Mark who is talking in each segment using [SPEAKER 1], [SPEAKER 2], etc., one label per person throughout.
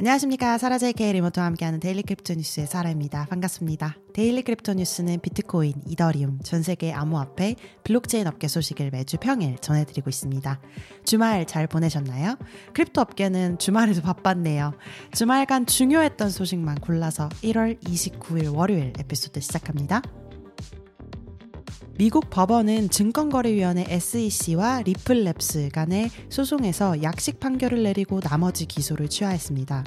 [SPEAKER 1] 안녕하십니까. 사라제이 K 리모트와 함께하는 Daily Crypto News의 사라입니다. 반갑습니다. Daily Crypto News는 비트코인, 이더리움, 전 세계 암호화폐, 블록체인 업계 소식을 매주 평일 전해드리고 있습니다. 주말 잘 보내셨나요? crypto 업계는 주말에도 바빴네요. 주말간 중요했던 소식만 골라서 1월 29일 월요일 에피소드 시작합니다. 미국 법원은 증권거래위원회 SEC와 리플랩스 간의 소송에서 약식 판결을 내리고 나머지 기소를 취하했습니다.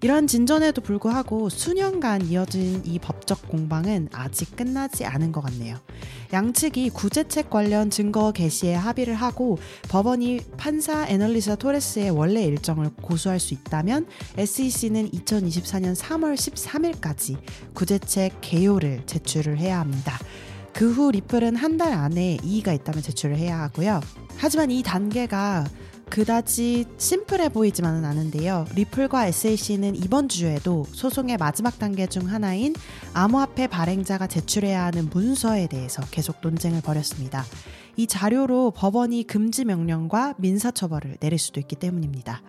[SPEAKER 1] 이런 진전에도 불구하고 수년간 이어진 이 법적 공방은 아직 끝나지 않은 것 같네요. 양측이 구제책 관련 증거 개시에 합의를 하고 법원이 판사 애널리사 토레스의 원래 일정을 고수할 수 있다면 SEC는 2024년 3월 13일까지 구제책 개요를 제출을 해야 합니다. 그 후 리플은 한 달 안에 이의가 있다면 제출을 해야 하고요. 하지만 이 단계가 그다지 심플해 보이지만은 않은데요. 리플과 SAC는 이번 주에도 소송의 마지막 단계 중 하나인 암호화폐 발행자가 제출해야 하는 문서에 대해서 계속 논쟁을 벌였습니다. 이 자료로 법원이 금지 명령과 민사 처벌을 내릴 수도 있기 때문입니다.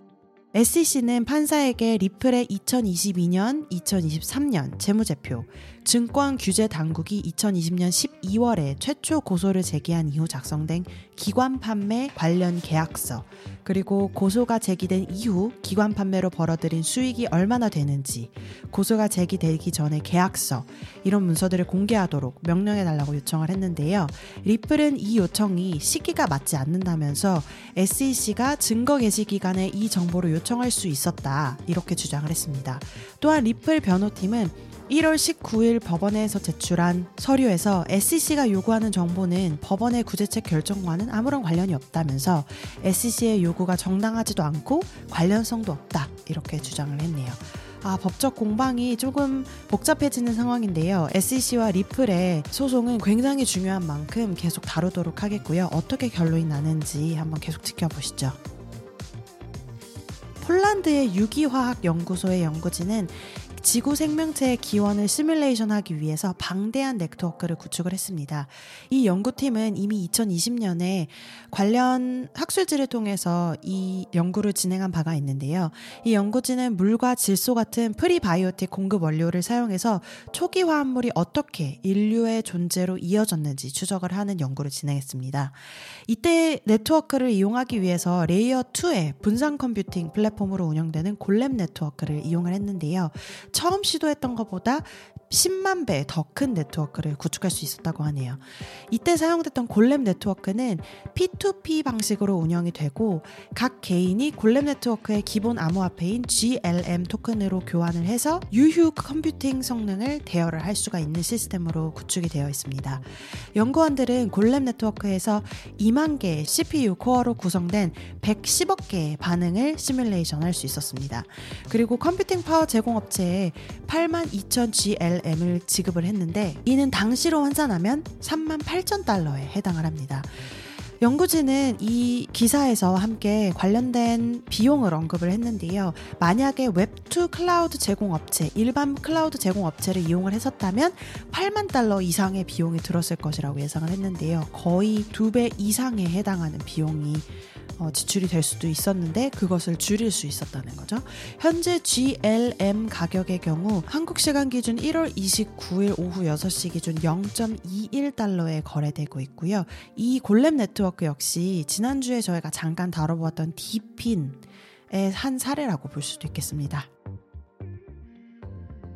[SPEAKER 1] SEC는 판사에게 리플의 2022년, 2023년 재무제표, 증권 규제 당국이 2020년 12월에 최초 고소를 제기한 이후 작성된 기관 판매 관련 계약서, 그리고 고소가 제기된 이후 기관 판매로 벌어들인 수익이 얼마나 되는지, 고소가 제기되기 전에 계약서, 이런 문서들을 공개하도록 명령해 달라고 요청을 했는데요. 리플은 이 요청이 시기가 맞지 않는다면서 SEC가 증거 게시 기간에 이 정보를 요청할 수 있었다, 이렇게 주장을 했습니다. 또한 리플 변호팀은 1월 19일 법원에서 제출한 서류에서 SEC가 요구하는 정보는 법원의 구제책 결정과는 아무런 관련이 없다면서 SEC의 요구가 정당하지도 않고 관련성도 없다 이렇게 주장을 했네요. 아, 법적 공방이 조금 복잡해지는 상황인데요. SEC와 리플의 소송은 굉장히 중요한 만큼 계속 다루도록 하겠고요. 어떻게 결론이 나는지 한번 계속 지켜보시죠. 폴란드의 유기화학 연구소의 연구진은 지구 생명체의 기원을 시뮬레이션하기 위해서 방대한 네트워크를 구축을 했습니다. 이 연구팀은 이미 2020년에 관련 학술지를 통해서 이 연구를 진행한 바가 있는데요. 이 연구진은 물과 질소 같은 prebiotic 공급 원료를 사용해서 초기 화합물이 어떻게 인류의 존재로 이어졌는지 추적을 하는 연구를 진행했습니다. 이때 네트워크를 이용하기 위해서 layer 2의 분산 컴퓨팅 플랫폼으로 운영되는 골렘 네트워크를 이용을 했는데요. 처음 시도했던 것보다 10만 배 더 큰 네트워크를 구축할 수 있었다고 하네요. 이때 사용됐던 골렘 네트워크는 P2P 방식으로 운영이 되고 각 개인이 골렘 네트워크의 기본 암호화폐인 GLM 토큰으로 교환을 해서 유휴 컴퓨팅 성능을 대여를 할 수가 있는 시스템으로 구축이 되어 있습니다. 연구원들은 골렘 네트워크에서 2만 개의 CPU 코어로 구성된 110억 개의 반응을 시뮬레이션 할 수 있었습니다. 그리고 컴퓨팅 파워 제공업체에 8만 2천 GLM 을 지급을 했는데 이는 당시로 환산하면 3만 8천 달러에 해당을 합니다. 연구진은 이 기사에서 함께 관련된 비용을 언급을 했는데요. 만약에 Web2 클라우드 제공업체, 일반 클라우드 제공업체를 이용을 했었다면 8만 달러 이상의 비용이 들었을 것이라고 예상을 했는데요. 거의 두 배 이상에 해당하는 비용이 어, 지출이 될 수도 있었는데 그것을 줄일 수 있었다는 거죠. 현재 GLM 가격의 경우 한국 시간 기준 1월 29일 오후 6시 기준 0.21달러에 거래되고 있고요. 이 골렘 네트워크 역시 지난주에 저희가 잠깐 다뤄보았던 DePIN의 한 사례라고 볼 수도 있겠습니다.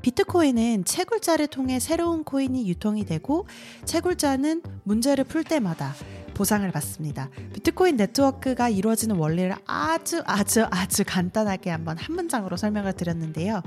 [SPEAKER 1] 비트코인은 채굴자를 통해 새로운 코인이 유통이 되고 채굴자는 문제를 풀 때마다 보상을 받습니다. 비트코인 네트워크가 이루어지는 원리를 아주 아주 아주 간단하게 한번 한 문장으로 설명을 드렸는데요.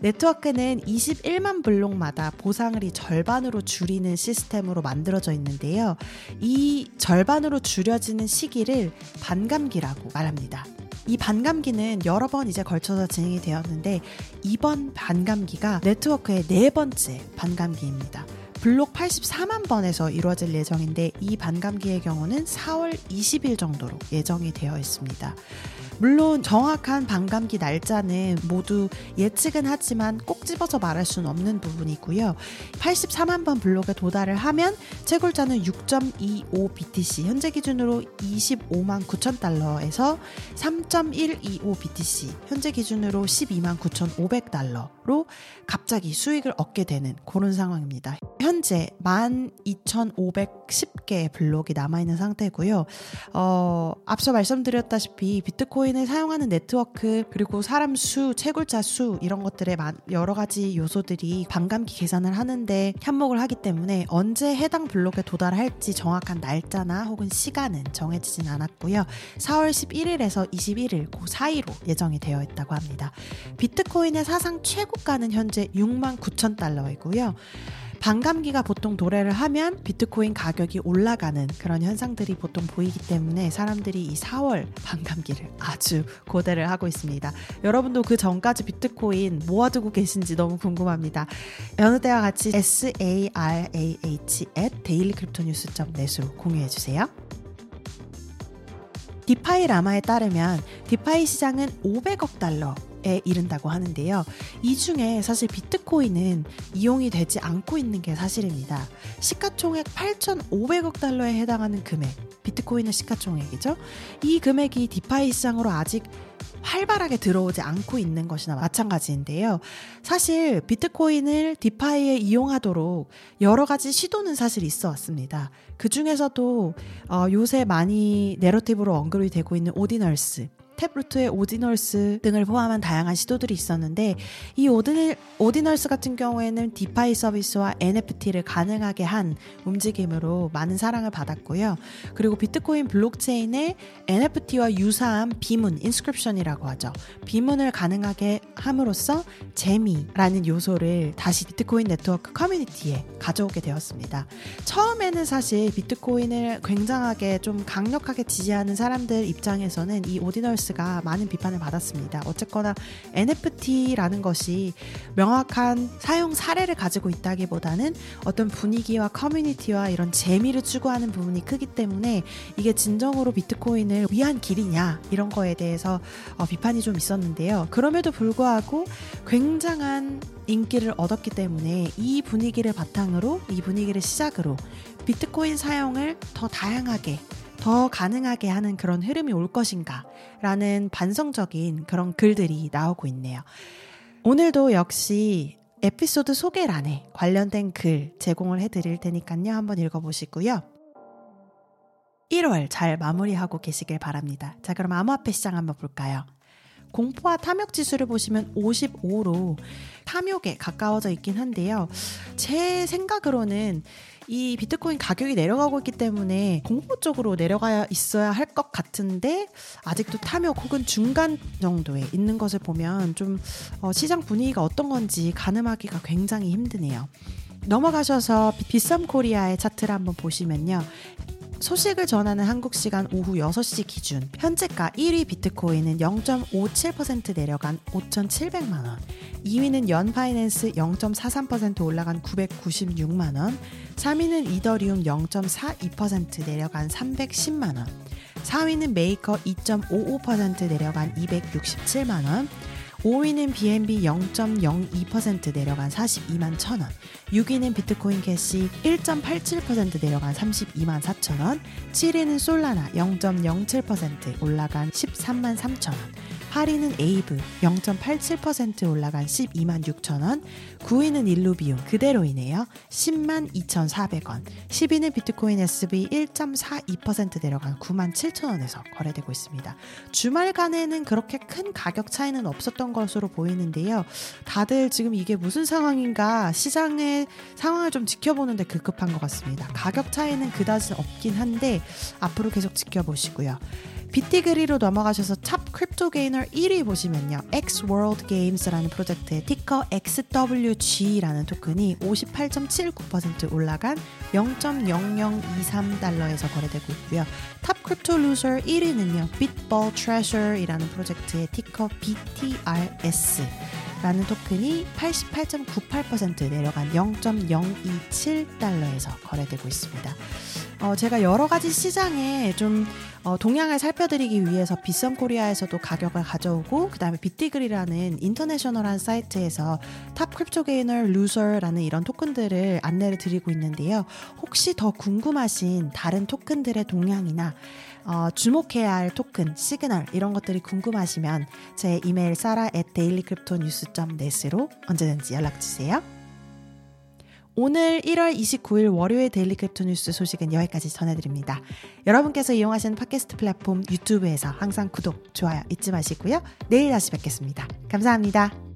[SPEAKER 1] 네트워크는 21만 블록마다 보상을 이 절반으로 줄이는 시스템으로 만들어져 있는데요. 이 절반으로 줄여지는 시기를 반감기라고 말합니다. 이 반감기는 여러 번 이제 걸쳐서 진행이 되었는데 이번 반감기가 네트워크의 네 번째 반감기입니다. 블록 84만 번에서 이루어질 예정인데 이 반감기의 경우는 4월 20일 정도로 예정이 되어 있습니다. 물론 정확한 반감기 날짜는 모두 예측은 하지만 꼭 집어서 말할 수는 없는 부분이고요. 84만 번 블록에 도달을 하면 채굴자는 6.25 BTC 현재 기준으로 25만 9천 달러에서 3.125 BTC 현재 기준으로 12만 9,500 달러 로 갑자기 수익을 얻게 되는 그런 상황입니다. 현재 12,510개의 블록이 남아있는 상태고요. 어, 앞서 말씀드렸다시피 비트코인을 사용하는 네트워크 그리고 사람 수, 채굴자 수 이런 것들의 여러 가지 요소들이 반감기 계산을 하는데 현목을 하기 때문에 언제 해당 블록에 도달할지 정확한 날짜나 혹은 시간은 정해지진 않았고요. 4월 11일에서 21일 그 사이로 예정이 되어 있다고 합니다. 비트코인의 사상 최고 가는 현재 6만 9천 달러이고요. 반감기가 보통 도래를 하면 비트코인 가격이 올라가는 그런 현상들이 보통 보이기 때문에 사람들이 이 4월 반감기를 아주 고대를 하고 있습니다. 여러분도 그 전까지 비트코인 모아두고 계신지 너무 궁금합니다. 여느 때와 같이 sarah at dailycryptonews.net으로 공유해 주세요. DeFi Llama에 따르면 DeFi 시장은 500억 달러, 에 이른다고 하는데요. 이 중에 사실 비트코인은 이용이 되지 않고 있는 게 사실입니다. 시가총액 8,500억 달러에 해당하는 금액, 비트코인의 시가총액이죠. 이 금액이 DeFi 시장으로 아직 활발하게 들어오지 않고 있는 것이나 마찬가지인데요. 사실 비트코인을 DeFi에 이용하도록 여러 가지 시도는 사실 있어 왔습니다. 그 중에서도 어, 요새 많이 내러티브로 언급이 되고 있는 Ordinals, Taproot의 Ordinals 등을 포함한 다양한 시도들이 있었는데 이 Ordinal, Ordinals 같은 경우에는 DeFi 서비스와 NFT를 가능하게 한 움직임으로 많은 사랑을 받았고요. 그리고 비트코인 블록체인의 NFT와 유사한 비문, inscription이라고 하죠. 비문을 가능하게 함으로써 재미라는 요소를 다시 비트코인 네트워크 커뮤니티에 가져오게 되었습니다. 처음에는 사실 비트코인을 굉장하게 좀 강력하게 지지하는 사람들 입장에서는 이 오디널스 가 많은 비판을 받았습니다. 어쨌거나 NFT라는 것이 명확한 사용 사례를 가지고 있다기보다는 어떤 분위기와 커뮤니티와 이런 재미를 추구하는 부분이 크기 때문에 이게 진정으로 비트코인을 위한 길이냐 이런 거에 대해서 어, 비판이 좀 있었는데요. 그럼에도 불구하고 굉장한 인기를 얻었기 때문에 이 분위기를 바탕으로 이 분위기를 시작으로 비트코인 사용을 더 다양하게 더 가능하게 하는 그런 흐름이 올 것인가 라는 반성적인 그런 글들이 나오고 있네요. 오늘도 역시 에피소드 소개란에 관련된 글 제공을 해드릴 테니까요. 한번 읽어보시고요. 1월 잘 마무리하고 계시길 바랍니다. 자, 그럼 암호화폐 시장 한번 볼까요? 공포와 탐욕 지수를 보시면 55로 탐욕에 가까워져 있긴 한데요. 제 생각으로는 이 비트코인 가격이 내려가고 있기 때문에 공포 쪽으로 내려가 있어야 할 것 같은데 아직도 탐욕 혹은 중간 정도에 있는 것을 보면 좀 어, 시장 분위기가 어떤 건지 가늠하기가 굉장히 힘드네요. 넘어가셔서 빗썸 코리아의 차트를 한번 보시면요. 소식을 전하는 한국 시간 오후 6시 기준 현재가 1위 비트코인은 0.57% 내려간 5,700만 원, 2위는 Yearn Finance 0.43% 올라간 996만 원, 3위는 이더리움 0.42% 내려간 310만 원, 4위는 메이커 2.55% 내려간 267만 원, 5위는 BNB 0.02% 내려간 42만 1천원, 6위는 비트코인 캐시 1.87% 내려간 32만 4천원, 7위는 솔라나 0.07% 올라간 13만 3천원, 8위는 에이브 0.87% 올라간 12만 6천 원, 9위는 일루비움 그대로이네요. 10만 2,400원, 10위는 비트코인 SB 1.42% 내려간 9만 7천 원에서 거래되고 있습니다. 주말간에는 그렇게 큰 가격 차이는 없었던 것으로 보이는데요. 다들 지금 이게 무슨 상황인가 시장의 상황을 좀 지켜보는데 급급한 것 같습니다. 가격 차이는 그다지 없긴 한데 앞으로 계속 지켜보시고요. 비티그리로 넘어가셔서 top crypto gainer 1위 보시면요. X World Games라는 프로젝트의 티커 XWG라는 토큰이 58.79% 올라간 0.0023달러에서 거래되고 있고요. top crypto loser 1위는요. Bitball Treasure이라는 프로젝트의 티커 BTRS 라는 토큰이 88.98% 내려간 0.027달러에서 거래되고 있습니다. 어, 제가 여러 가지 시장에 좀 어, 동향을 살펴드리기 위해서 빗썸 코리아에서도 가격을 가져오고 그 다음에 비티글이라는 international한 사이트에서 top crypto gainer loser라는 이런 토큰들을 안내를 드리고 있는데요. 혹시 더 궁금하신 다른 토큰들의 동향이나 어, 주목해야 할 토큰, 시그널 이런 것들이 궁금하시면 제 이메일 사라 at dailycryptonews.net으로 언제든지 연락 주세요. 오늘 1월 29일 월요일 데일리 크립토 뉴스 소식은 여기까지 전해드립니다. 여러분께서 이용하시는 팟캐스트 플랫폼 유튜브에서 항상 구독, 좋아요 잊지 마시고요. 내일 다시 뵙겠습니다. 감사합니다.